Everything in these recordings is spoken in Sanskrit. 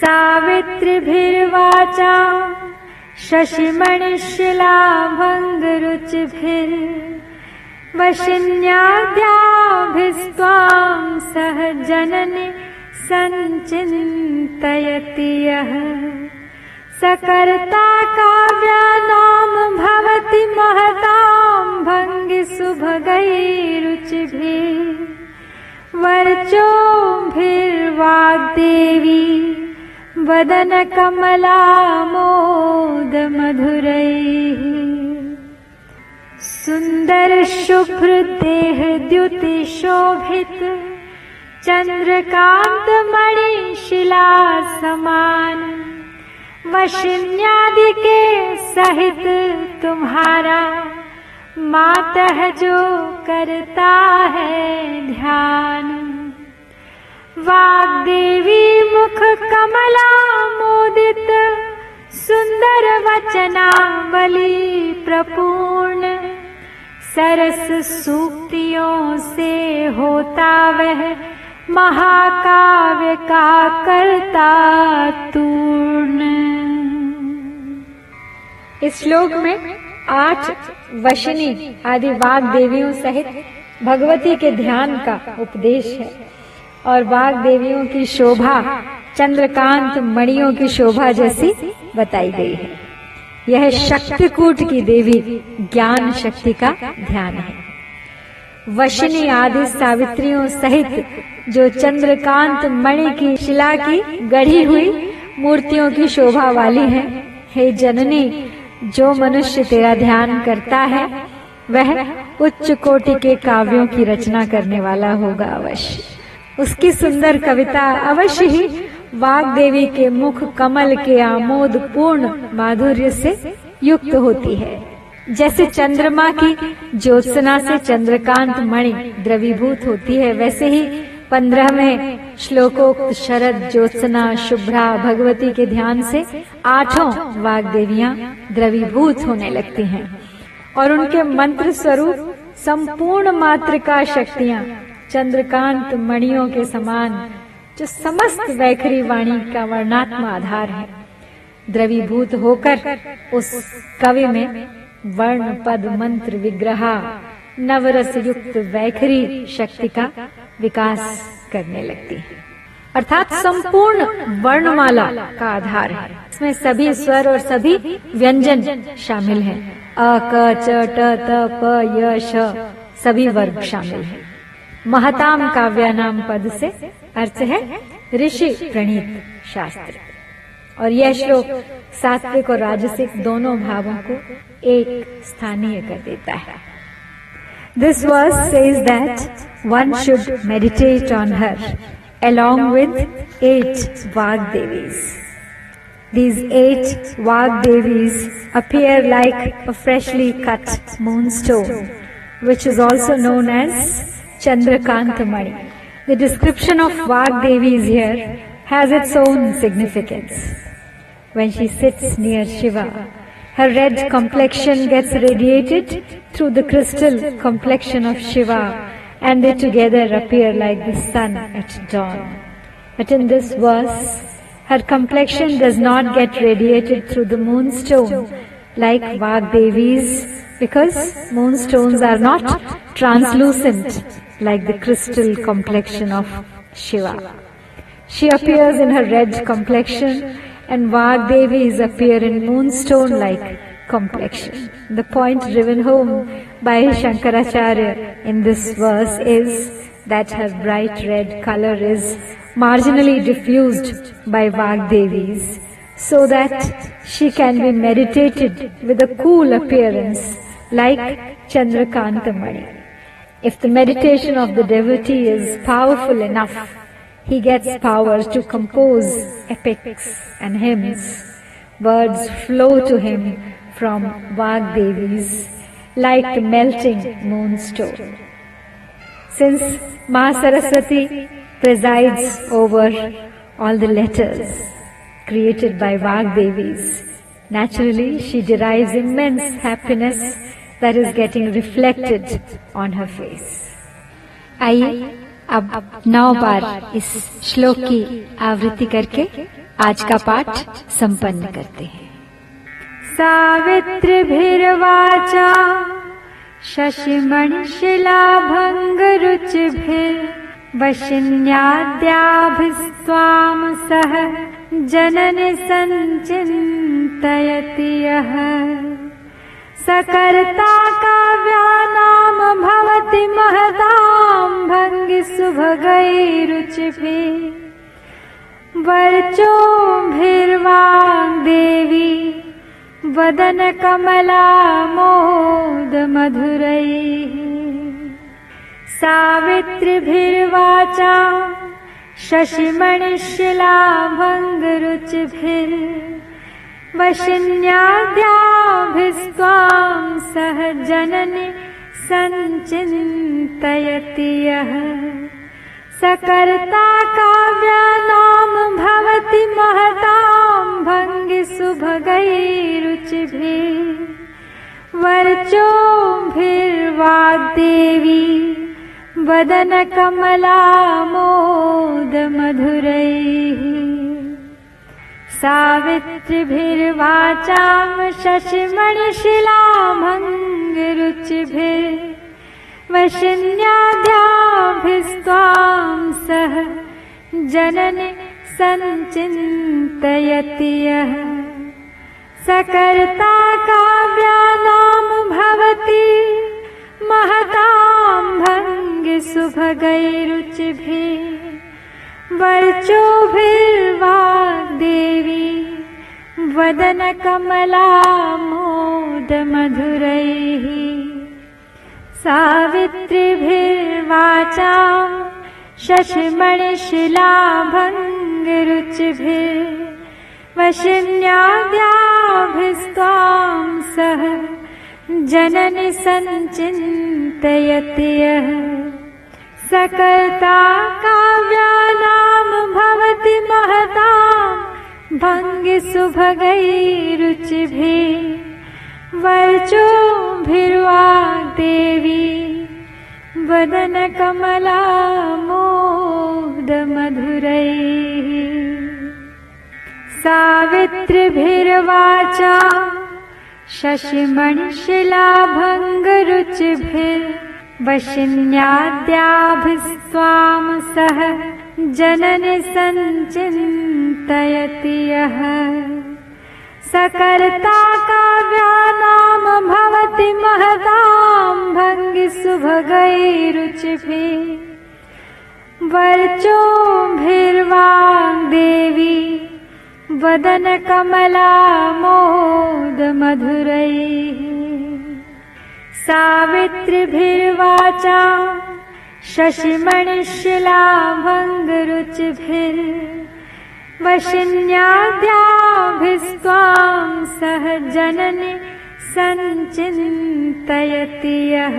सावित्रिभिर्वाचा शशिमणिशिलाभङ्गरुचिभिर्वशिन्याद्याभिस्त्वां सह जननि सञ्चिन्तयति यः। सकर्ता काव्यानां वदनकमलामोदमधुरैः सुन्दरशुभ्रदेहद्युतिशोभित चन्द्रकान्तमणिशिला समान। वशिन्यादि के सहित तुम्हारा मातः जो करता है ध्यान वाग्देवी मुख कमला मोदित, सुंदर वचनावली प्रपूर्ण। सरस सूक्तियों से होता वह, महाकाव्य का करता तूर्ण। इस श्लोक में आठ वशनी आदि वाग देवियों सहित भगवती के ध्यान का उपदेश है। और वाग देवियों की शोभा, चंद्रकांत मणियों की शोभा जैसी बताई गई है। यह शक्तिकूट की देवी ज्ञान शक्ति का ध्यान है। वशनी आदि सावित्रियों सहित जो चंद्रकांत मणि की शिला की गढ़ी हुई मूर्तियों की शोभा वाली है, हे जननी, जो मनुष्य तेरा ध्यान करता है, वह उच्च कोटि के काव्यों की रचना करने वाला होगा अवश्य। उसकी सुंदर कविता अवश्य ही वाग देवी के मुख कमल के आमोद पूर्ण माधुर्य से युक्त होती है। जैसे चंद्रमा की ज्योत्सना से चंद्रकांत मणि द्रवीभूत होती है, वैसे ही पंद्रहवें श्लोकोक्त शरद ज्योत्सना शुभ्रा भगवती के ध्यान से आठों वाग देवियाँ द्रवीभूत होने लगती हैं और उनके मंत्र स्वरूप संपूर्ण मात्र का शक्तियाँ चंद्रकांत मणियों के समान, जो समस्त वैखरी वाणी का वर्णात्म आधार है। द्रवीभूत होकर उस कवि में वर्ण पद मंत्र विग्रह, नवरस युक्त वैखरी शक्ति का विकास करने लगती है। अर्थात संपूर्ण वर्णमाला का आधार है। इसमें सभी स्वर और सभी व्यंजन शामिल हैं। अ, क, च, ट, त, प, य, श, सभी वर्ग शामिल हैं। महताम काव्या नाम पद से अर्थ है ऋषि प्रणीत शास्त्र। और यह श्लोक सात्विक और राजसिक दोनों भावों को एक स्थानीय कर देता है। This verse says that one should meditate on her along with eight Vag Devis These eight Vag devis appear like a freshly cut moonstone, which is also known as Chandrakantamani. The description of Vagdevis here has its own significance. When she sits near Shiva, her red complexion gets radiated through the crystal complexion of Shiva and they together appear like the sun at dawn. But in this verse, her complexion does not get radiated through the moonstone like Vagdevi's because moonstones are not translucent like the crystal complexion of Shiva. She appears in her red complexion and Vagdevis appear in moonstone like complexion. The point driven home by Shankaracharya in this verse is that her bright red color is marginally diffused by Vagdevis so that she can be meditated with a cool appearance like Chandrakantamani. If the meditation of the devotee is powerful enough, he gets power to compose epics and hymns. Words flow to him from Vagdevis like the melting moonstone. Since Ma Saraswati presides over all the letters created by Vagdevis, naturally she derives immense happiness that is getting reflected on her face. आइए, अब नौ बार इस श्लोक की आवृत्ति करके आज का पाठ संपन्न करते हैं सावित्रिभिर्वाचा शशिमणिशिलाभङ्गरुचिभिर्वशिन्याद्याभिस्त्वां सह जननि सञ्चिन्तयति यः सकर्ता काव्यानाम भवति महतां भङ्गिसुभगैरुचिभिः वर्चोभिर्वाग्देवी वदनकमलामोदमधुरैः। सावित्रिभिर्वाचा शशिमणिशिलाभङ्गरुचिभिर्वशिन्याद्याभिस्त्वां सह जननि सञ्चिन्तयति यः। सकर्ता काव्यानां भवति महतां भङ्गिसुभगैरुचिभिः वर्चोभिर्वाग्देवी वदनकमलामोदमधुरैः सावित्रिभिर्वाचां शशिमणिशिलाभङ्गरुचिभिर्वशिन्याद्याभिस्त्वां सह जननि सञ्चिन्तयति यः। सकर्ता काव्यानां भवति महतां भङ्गिसुभगैरुचिभिः। वर्चोभिर्वाग्देवी वदनकमलामोदमधुरैः सावित्रिभिर्वाचां शशिमणिशिलाभङ्गरुचिभिर्वशिन्याद्याभिस्त्वां सह जननि सञ्चिन्तयति यः। सकर्ता काव्यानां भवति महतां भङ्गिसुभगैरुचिभिः वर्चोभिर्वाग्देवी वदनकमलामोदमधुरैः सावित्रिभिर्वाचा शशिमणिशिलाभङ्गरुचिभिर्वशिन्याद्याभिस्त्वां सह जननि सञ्चिन्तयति यः। सकर्ता काव्यानां भवति महतां भङ्गिसुभगैरुचिभिः वर्चोभिर्वाग्देवी वदनकमलामोदमधुरैः। सावित्रिभिर्वाचा शशिमणिशिलाभङ्गरुचिभिर्वशिन्याद्याभिस्त्वां सह जननि सञ्चिन्तयति यः।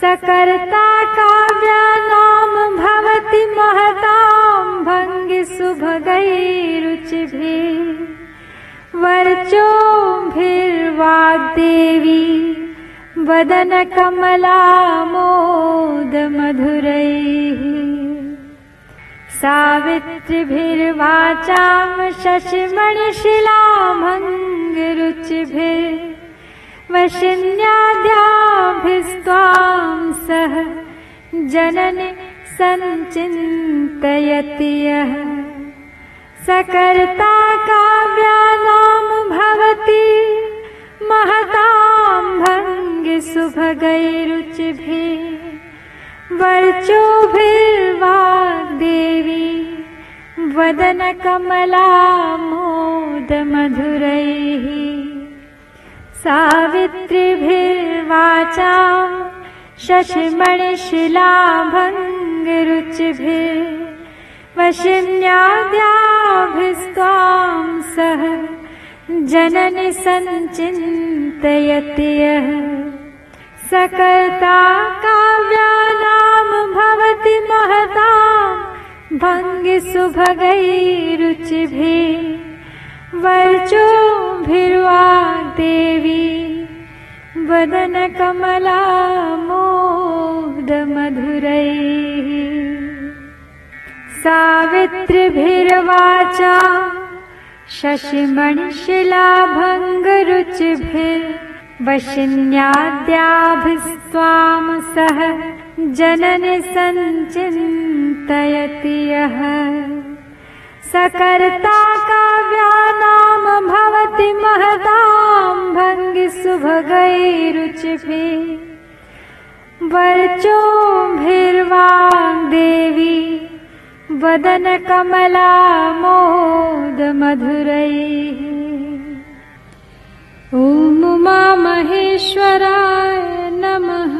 सकर्ता काव्यानां भवति महतां भङ्गिसुभगैरुचिभिः वर्चोभिर्वाग्देवी वदनकमलामोदमधुरैः सावित्रिभिर्वाचां शशिमणिशिलाभङ्गरुचिभिर्वशिन्याद्याभिस्त्वां सह जननि सञ्चिन्तयति यः। सकर्ता काव्यानां भवति महतां भङ्गिसुभगैरुचिभिः वर्चोभिर्वाग्देवी वदनकमलामोदमधुरैः सावित्रिभिर्वाचां शशिमणिशिलाभङ्गरुचिभिर्वशिन्याद्याभिस्त्वां सह जननि सञ्चिन्तयति यः सकर्ता काव्यानां भवति महतां। भङ्गिसुभगैरुचिभिः वर्चोभिर्वाग्देवी वदनकमलामोदमधुरैः सावित्रिभिर्वाचा शशिमणिशिलाभङ्गरुचिभिर्वशिन्याद्याभिस्त्वां सह जननि सञ्चिन्तयति यः। सकर्ता काव्यानां भवति महतां भङ्गिसुभगैरुचिभिः वर्चोभिर्वाग्देवी वदनकमला मोदमधुरैः ॐ मामहेश्वराय नमः।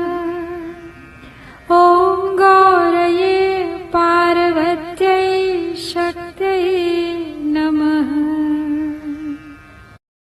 ॐ गौरये पार्वत्यै शक्त्यै नमः।